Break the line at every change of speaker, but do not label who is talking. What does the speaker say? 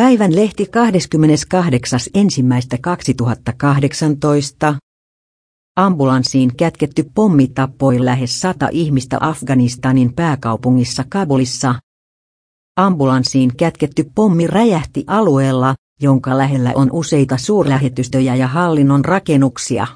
Päivän lehti 28.1.2018. Ambulanssiin kätketty pommi tappoi lähes sata ihmistä Afganistanin pääkaupungissa Kabulissa. Ambulanssiin kätketty pommi räjähti alueella, jonka lähellä on useita suurlähetystöjä ja hallinnon rakennuksia.